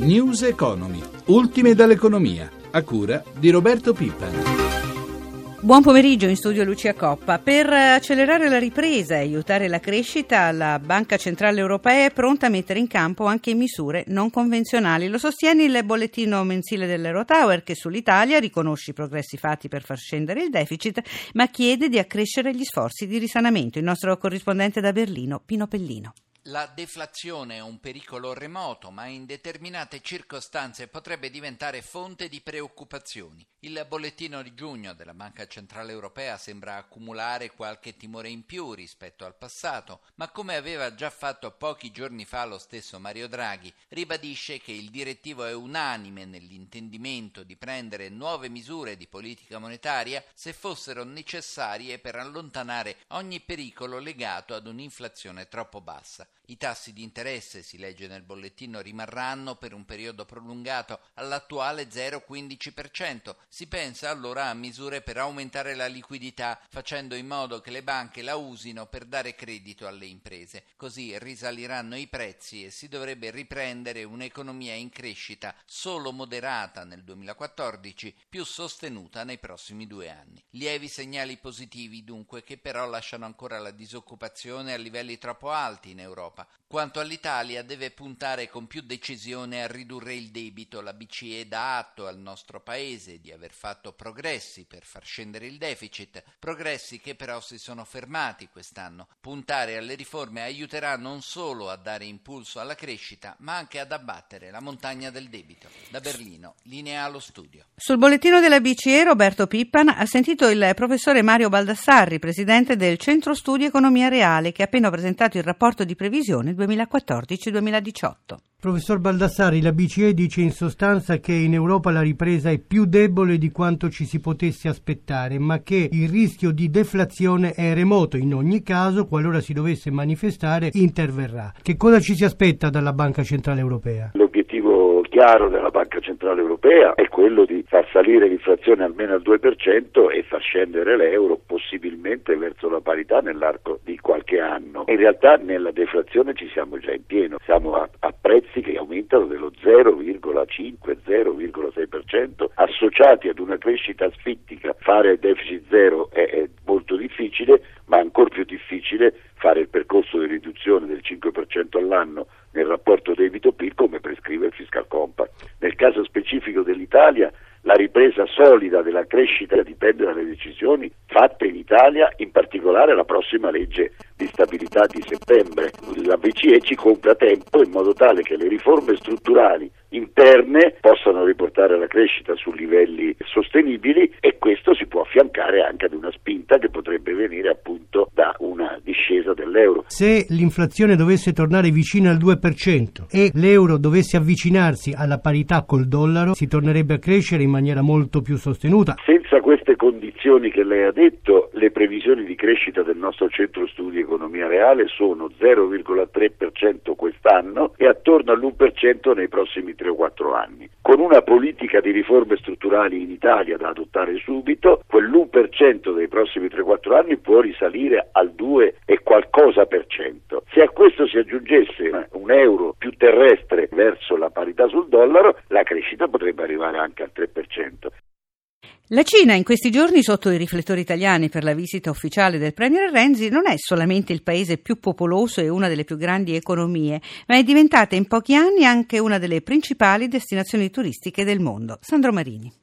News Economy, ultime dall'economia, a cura di Roberto Pippan. Buon pomeriggio in studio Lucia Coppa. Per accelerare la ripresa e aiutare la crescita, la Banca Centrale Europea è pronta a mettere in campo anche misure non convenzionali. Lo sostiene il bollettino mensile dell'Eurotower che sull'Italia riconosce i progressi fatti per far scendere il deficit, ma chiede di accrescere gli sforzi di risanamento. Il nostro corrispondente da Berlino, Pino Pellino. La deflazione è un pericolo remoto, ma in determinate circostanze potrebbe diventare fonte di preoccupazioni. Il bollettino di giugno della Banca Centrale Europea sembra accumulare qualche timore in più rispetto al passato, ma come aveva già fatto pochi giorni fa lo stesso Mario Draghi, ribadisce che il direttivo è unanime nell'intendimento di prendere nuove misure di politica monetaria se fossero necessarie per allontanare ogni pericolo legato ad un'inflazione troppo bassa. I tassi di interesse, si legge nel bollettino, rimarranno per un periodo prolungato all'attuale 0,15%. Si pensa allora a misure per aumentare la liquidità, facendo in modo che le banche la usino per dare credito alle imprese. Così risaliranno i prezzi e si dovrebbe riprendere un'economia in crescita solo moderata nel 2014, più sostenuta nei prossimi due anni. Lievi segnali positivi dunque che però lasciano ancora la disoccupazione a livelli troppo alti in Europa Europa. Quanto all'Italia deve puntare con più decisione a ridurre il debito. La BCE dà atto al nostro Paese di aver fatto progressi per far scendere il deficit, progressi che però si sono fermati quest'anno. Puntare alle riforme aiuterà non solo a dare impulso alla crescita, ma anche ad abbattere la montagna del debito. Da Berlino, linea allo studio. Sul bollettino della BCE Roberto Pippan ha sentito il professore Mario Baldassarri, presidente del Centro Studi Economia Reale, che ha appena presentato il rapporto di previsione previsione 2014-2018. Professor Baldassari, la BCE dice in sostanza che in Europa la ripresa è più debole di quanto ci si potesse aspettare, ma che il rischio di deflazione è remoto. In ogni caso, qualora si dovesse manifestare, interverrà. Che cosa ci si aspetta dalla Banca Centrale Europea? L'obiettivo chiaro della Banca Centrale Europea è quello di far salire l'inflazione almeno al 2% e far scendere l'euro possibilmente verso la parità nell'arco di qualche anno. In realtà nella deflazione ci siamo già in pieno, siamo a, a prezzi che aumentano dello 0,5-0,6% associati ad una crescita asfittica. Fare deficit zero è, è molto difficile, ma ancora più difficile fare il percorso di riduzione del 5% all'anno nel rapporto debito-PIL come prescrive il Fiscal Compact. Nel caso specifico dell'Italia la ripresa solida della crescita dipende dalle decisioni fatte in Italia, in particolare la prossima legge di stabilità di settembre. La BCE ci compra tempo in modo tale che le riforme strutturali interne possano riportare la crescita su livelli sostenibili e questo si può affiancare anche ad una spinta che potrebbe venire appunto da una discesa dell'euro. Se l'inflazione dovesse tornare vicina al 2% e l'euro dovesse avvicinarsi alla parità col dollaro, si tornerebbe a crescere in maniera molto più sostenuta. Senza queste condizioni che lei ha detto, le previsioni di crescita del nostro centro studi economia reale sono 0,3% quest'anno e attorno all'1% nei prossimi 3 o 4 anni. Con una politica di riforme strutturali in Italia da adottare subito, quell'1% dei prossimi 3-4 anni può risalire al 2 e qualcosa per cento. Se a questo si aggiungesse un euro più terrestre verso la parità sul dollaro, la crescita potrebbe arrivare anche al 3%. La Cina in questi giorni sotto i riflettori italiani per la visita ufficiale del Premier Renzi non è solamente il paese più popoloso e una delle più grandi economie, ma è diventata in pochi anni anche una delle principali destinazioni turistiche del mondo. Sandro Marini.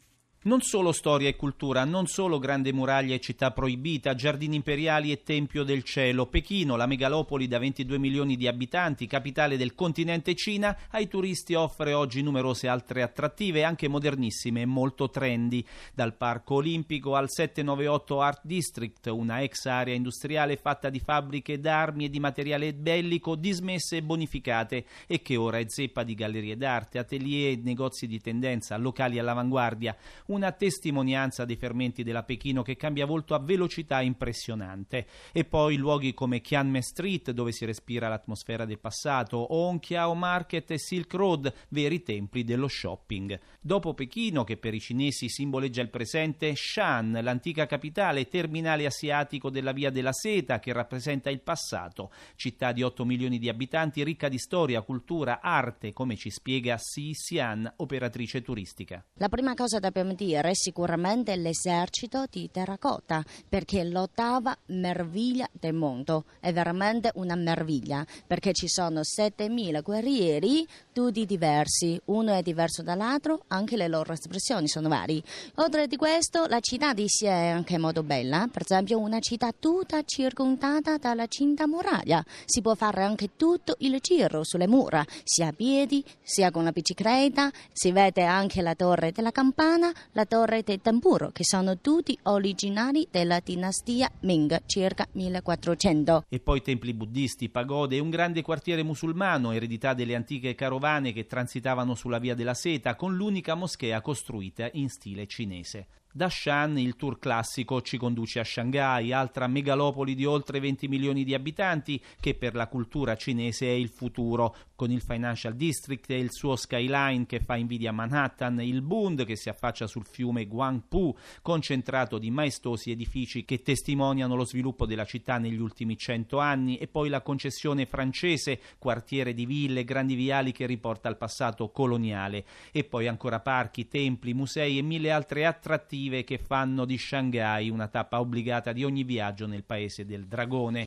Non solo storia e cultura, non solo grande muraglia e città proibita, giardini imperiali e tempio del cielo, Pechino, la megalopoli da 22 milioni di abitanti, capitale del continente Cina, ai turisti offre oggi numerose altre attrattive, anche modernissime e molto trendy, dal parco olimpico al 798 Art District, una ex area industriale fatta di fabbriche d'armi e di materiale bellico dismesse e bonificate e che ora è zeppa di gallerie d'arte, atelier e negozi di tendenza, locali all'avanguardia. Un una testimonianza dei fermenti della Pechino che cambia volto a velocità impressionante. E poi luoghi come Kianme Street, dove si respira l'atmosfera del passato, o Onkiao Market e Silk Road, veri templi dello shopping. Dopo Pechino, che per i cinesi simboleggia il presente, Shan, l'antica capitale, terminale asiatico della Via della Seta, che rappresenta il passato, città di 8 milioni di abitanti, ricca di storia, cultura, arte, come ci spiega Si Xian, operatrice turistica. La prima cosa dobbiamo dire sicuramente l'esercito di terracotta, perché l'ottava meraviglia del mondo, è veramente una meraviglia, perché ci sono 7000 guerrieri, tutti diversi, uno è diverso dall'altro, anche le loro espressioni sono varie. Oltre di questo, la città di sé è anche molto bella, per esempio una città tutta circondata dalla cinta muraglia, si può fare anche tutto il giro sulle mura, sia a piedi, sia con la bicicletta, si vede anche la torre della campana, la torre del tamburo, che sono tutti originari della dinastia Ming, circa 1400. E poi templi buddisti, pagode e un grande quartiere musulmano, eredità delle antiche carovane che transitavano sulla via della seta, con l'unica moschea costruita in stile cinese. Da Shan il tour classico ci conduce a Shanghai, altra megalopoli di oltre 20 milioni di abitanti che per la cultura cinese è il futuro, con il Financial District e il suo skyline che fa invidia a Manhattan, il Bund che si affaccia sul fiume Guangpu, concentrato di maestosi edifici che testimoniano lo sviluppo della città negli ultimi cento anni, e poi la concessione francese, quartiere di ville, grandi viali che riporta al passato coloniale, e poi ancora parchi, templi, musei e mille altre attrattive iniziative che fanno di Shanghai una tappa obbligata di ogni viaggio nel paese del dragone.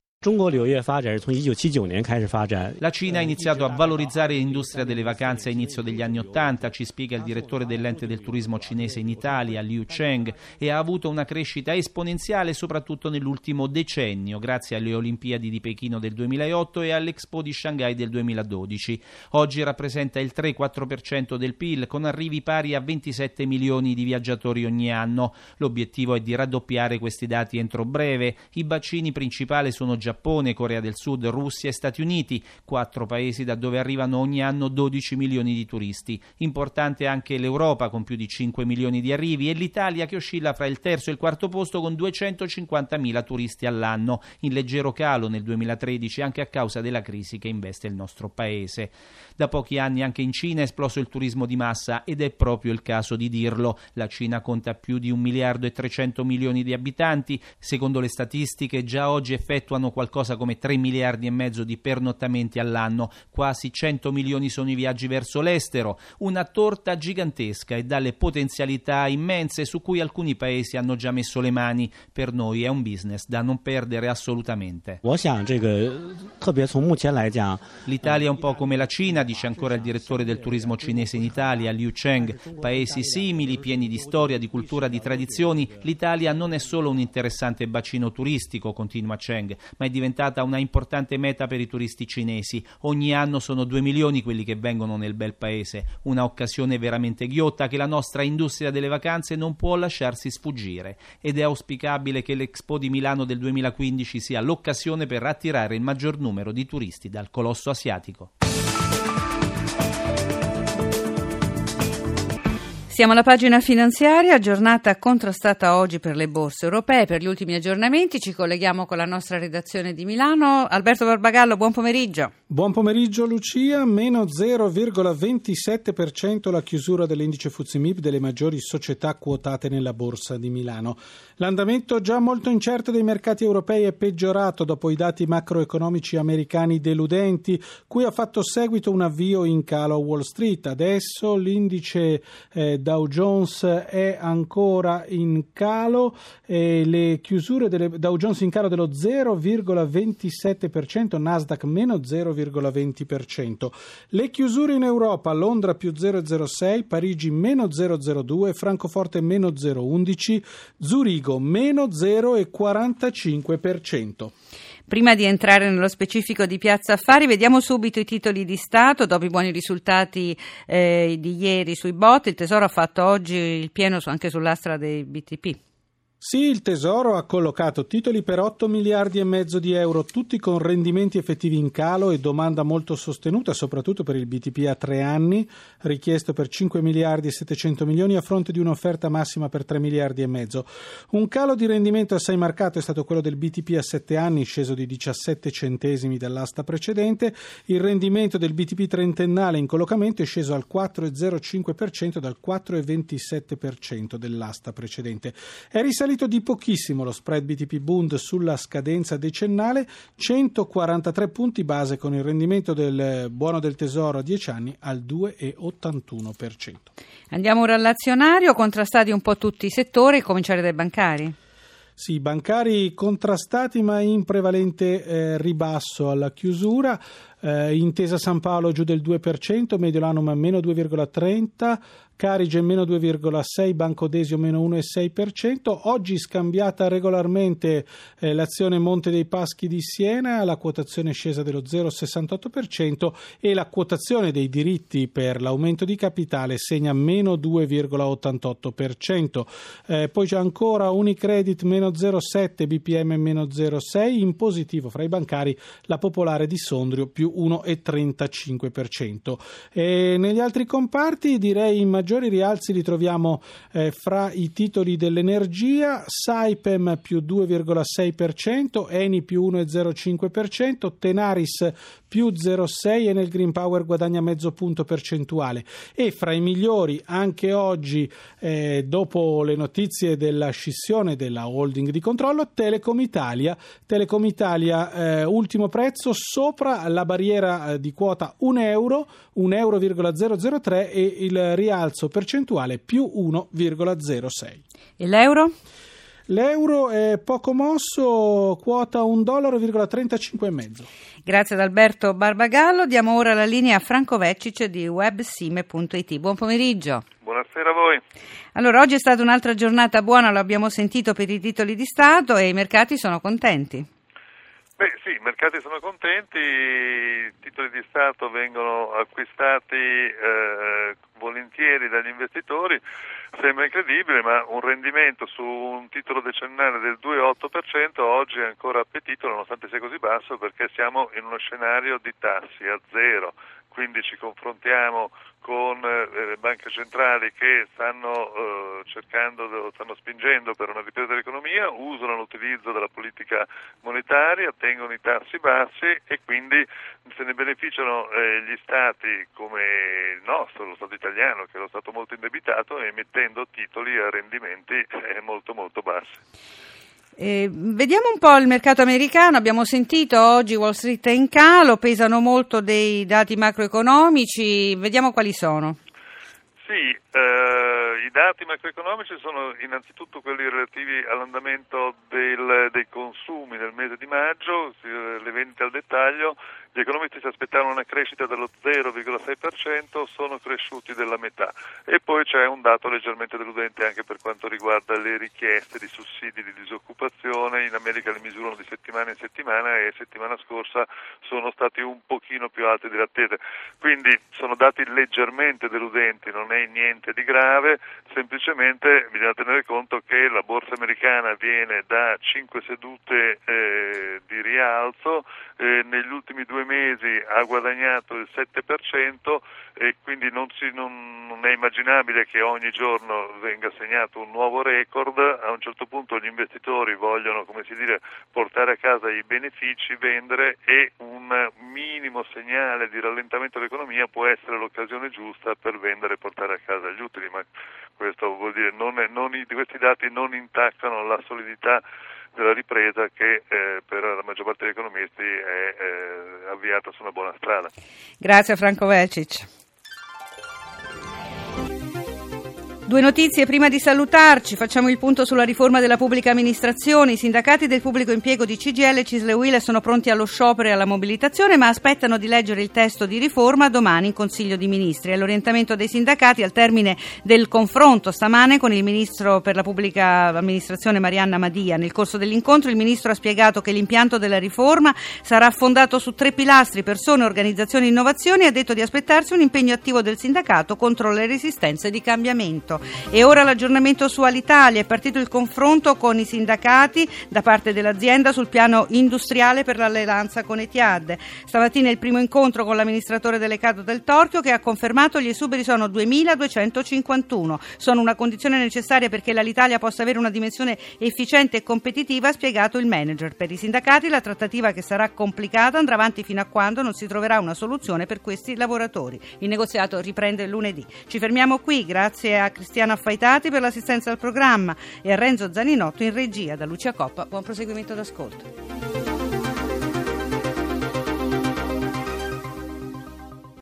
La Cina ha iniziato a valorizzare l'industria delle vacanze a inizio degli anni Ottanta, ci spiega il direttore dell'ente del turismo cinese in Italia, Liu Cheng, e ha avuto una crescita esponenziale soprattutto nell'ultimo decennio, grazie alle Olimpiadi di Pechino del 2008 e all'Expo di Shanghai del 2012. Oggi rappresenta il 3-4% del PIL, con arrivi pari a 27 milioni di viaggiatori ogni anno. L'obiettivo è di raddoppiare questi dati entro breve. I bacini principali sono già Giappone, Corea del Sud, Russia e Stati Uniti, quattro paesi da dove arrivano ogni anno 12 milioni di turisti. Importante anche l'Europa con più di 5 milioni di arrivi e l'Italia che oscilla fra il terzo e il quarto posto con 250 mila turisti all'anno, in leggero calo nel 2013 anche a causa della crisi che investe il nostro paese. Da pochi anni anche in Cina è esploso il turismo di massa ed è proprio il caso di dirlo. La Cina conta più di 1 miliardo e 300 milioni di abitanti, secondo le statistiche già oggi effettuano qualcosa come 3 miliardi e mezzo di pernottamenti all'anno, quasi 100 milioni sono i viaggi verso l'estero, una torta gigantesca e dalle potenzialità immense su cui alcuni paesi hanno già messo le mani. Per noi è un business da non perdere assolutamente. L'Italia è un po' come la Cina, dice ancora il direttore del turismo cinese in Italia, Liu Cheng. Paesi simili, pieni di storia, di cultura, di tradizioni, l'Italia non è solo un interessante bacino turistico, continua Cheng, ma è diventata una importante meta per i turisti cinesi. Ogni anno sono due milioni quelli che vengono nel bel paese, una occasione veramente ghiotta che la nostra industria delle vacanze non può lasciarsi sfuggire ed è auspicabile che l'Expo di Milano del 2015 sia l'occasione per attirare il maggior numero di turisti dal colosso asiatico. Siamo alla pagina finanziaria, giornata contrastata oggi per le borse europee. Per gli ultimi aggiornamenti ci colleghiamo con la nostra redazione di Milano. Alberto Barbagallo, buon pomeriggio. Buon pomeriggio Lucia, meno 0,27% la chiusura dell'indice Fuzimib delle maggiori società quotate nella borsa di Milano. L'andamento già molto incerto dei mercati europei è peggiorato dopo i dati macroeconomici americani deludenti, cui ha fatto seguito un avvio in calo a Wall Street. Adesso l'indice eh, Dow Jones è ancora in calo e le chiusure delle Dow Jones in calo dello 0,27%, Nasdaq meno 0,20%. Le chiusure in Europa, Londra più 0,06, Parigi meno 0,02, Francoforte meno 0,11, Zurigo meno 0,45%. Prima di entrare nello specifico di Piazza Affari, vediamo subito i titoli di Stato. Dopo i buoni risultati eh, di ieri sui bot, il Tesoro ha fatto oggi il pieno anche sull'astra dei BTP. Sì, il Tesoro ha collocato titoli per 8 miliardi e mezzo di euro, tutti con rendimenti effettivi in calo e domanda molto sostenuta, soprattutto per il BTP a tre anni, richiesto per 5 miliardi e 700 milioni a fronte di un'offerta massima per 3 miliardi e mezzo. Un calo di rendimento assai marcato è stato quello del BTP a sette anni, sceso di 17 centesimi dall'asta precedente. Il rendimento del BTP trentennale in collocamento è sceso al 4,05% dal 4,27% dell'asta precedente. È risalito salito di pochissimo lo spread BTP Bund sulla scadenza decennale, 143 punti base con il rendimento del buono del tesoro a 10 anni al 2,81%. Andiamo ora all'azionario, contrastati un po' tutti i settori, cominciare dai bancari. Sì, bancari contrastati ma in prevalente eh, ribasso alla chiusura. Eh, Intesa San Paolo giù del 2%, Mediolanum meno 2,30%, Carige meno 2,6%, Banco Desio meno 1,6%. Oggi scambiata regolarmente eh, l'azione Monte dei Paschi di Siena, la quotazione è scesa dello 0,68% e la quotazione dei diritti per l'aumento di capitale segna meno 2,88%. Eh, poi c'è ancora Unicredit meno 0,7%, BPM meno 0,6%, in positivo fra i bancari la popolare di Sondrio più 1,35%. E negli altri comparti direi i maggiori rialzi li troviamo eh, fra i titoli dell'energia, Saipem più 2,6%, Eni più 1,05%, Tenaris più 0,6% e nel Green Power guadagna mezzo punto percentuale. E fra i migliori anche oggi, eh, dopo le notizie della scissione della holding di controllo, Telecom Italia. Telecom Italia, eh, ultimo prezzo sopra la barriera eh, di quota 1 euro, 1,003 euro e il rialzo percentuale più 1,06. E l'euro? L'euro è poco mosso, quota 1,35 dollaro. Grazie ad Alberto Barbagallo. Diamo ora la linea a Franco Veccic di websime.it. Buon pomeriggio. Buonasera a voi. Allora, oggi è stata un'altra giornata buona, lo abbiamo sentito per i titoli di Stato e i mercati sono contenti. Beh sì, i mercati sono contenti, i titoli di Stato vengono acquistati eh, volentieri dagli investitori, sembra incredibile, ma un rendimento su un titolo decennale del 2,8% oggi è ancora appetito nonostante sia così basso perché siamo in uno scenario di tassi a zero, quindi ci confrontiamo con eh, le banche centrali che stanno eh, cercando, stanno spingendo per una ripresa dell'economia, usano l'utilizzo della politica monetaria, tengono i tassi bassi e quindi se ne beneficiano eh, gli stati come il nostro, lo Stato italiano che è lo Stato molto indebitato emettendo titoli a rendimenti molto molto bassi. Eh, vediamo un po' il mercato americano, abbiamo sentito oggi Wall Street è in calo, pesano molto dei dati macroeconomici, vediamo quali sono. Sì, eh, i dati macroeconomici sono innanzitutto quelli relativi all'andamento del, dei consumi nel mese di maggio, le vendite al dettaglio, gli economisti si aspettavano una crescita dello 0,6%, sono cresciuti della metà. E poi c'è un dato leggermente deludente anche per quanto riguarda le richieste di sussidi di disoccupazione, in America le misurano di settimana in settimana e settimana scorsa sono stati un pochino più alti delle attese, quindi sono dati leggermente deludenti, non è niente di grave, semplicemente bisogna tenere conto che la borsa americana viene da 5 sedute eh, di rialzo, negli ultimi due mesi ha guadagnato il 7% e quindi non, si, non, non, è immaginabile che ogni giorno venga segnato un nuovo record, a un certo punto gli investitori vogliono dire, portare a casa i benefici, vendere e un minimo segnale di rallentamento dell'economia può essere l'occasione giusta per vendere e portare a casa gli utili, ma questo vuol dire non, questi dati non intaccano la solidità della ripresa che eh, per la maggior parte degli economisti è eh, avviata su una buona strada. Grazie Franco Velcic. Due notizie prima di salutarci. Facciamo il punto sulla riforma della pubblica amministrazione. I sindacati del pubblico impiego di CGL e Cisle Will sono pronti allo sciopero e alla mobilitazione, ma aspettano di leggere il testo di riforma domani in Consiglio di Ministri. È l'orientamento dei sindacati al termine del confronto stamane con il ministro per la pubblica amministrazione Marianna Madia. Nel corso dell'incontro il ministro ha spiegato che l'impianto della riforma sarà fondato su tre pilastri: persone, organizzazioni e innovazioni e ha detto di aspettarsi un impegno attivo del sindacato contro le resistenze di cambiamento. E ora l'aggiornamento su Alitalia. È partito il confronto con i sindacati da parte dell'azienda sul piano industriale per l'alleanza con Etihad. Stamattina il primo incontro con l'amministratore delegato del Torchio che ha confermato gli esuberi sono 2.251. Sono una condizione necessaria perché l'Alitalia possa avere una dimensione efficiente e competitiva, ha spiegato il manager. Per i sindacati la trattativa che sarà complicata andrà avanti fino a quando non si troverà una soluzione per questi lavoratori. Il negoziato riprende lunedì. Ci fermiamo qui, grazie a Cristiano Affaitati per l'assistenza al programma e a Renzo Zaninotto in regia da Lucia Coppa. Buon proseguimento d'ascolto.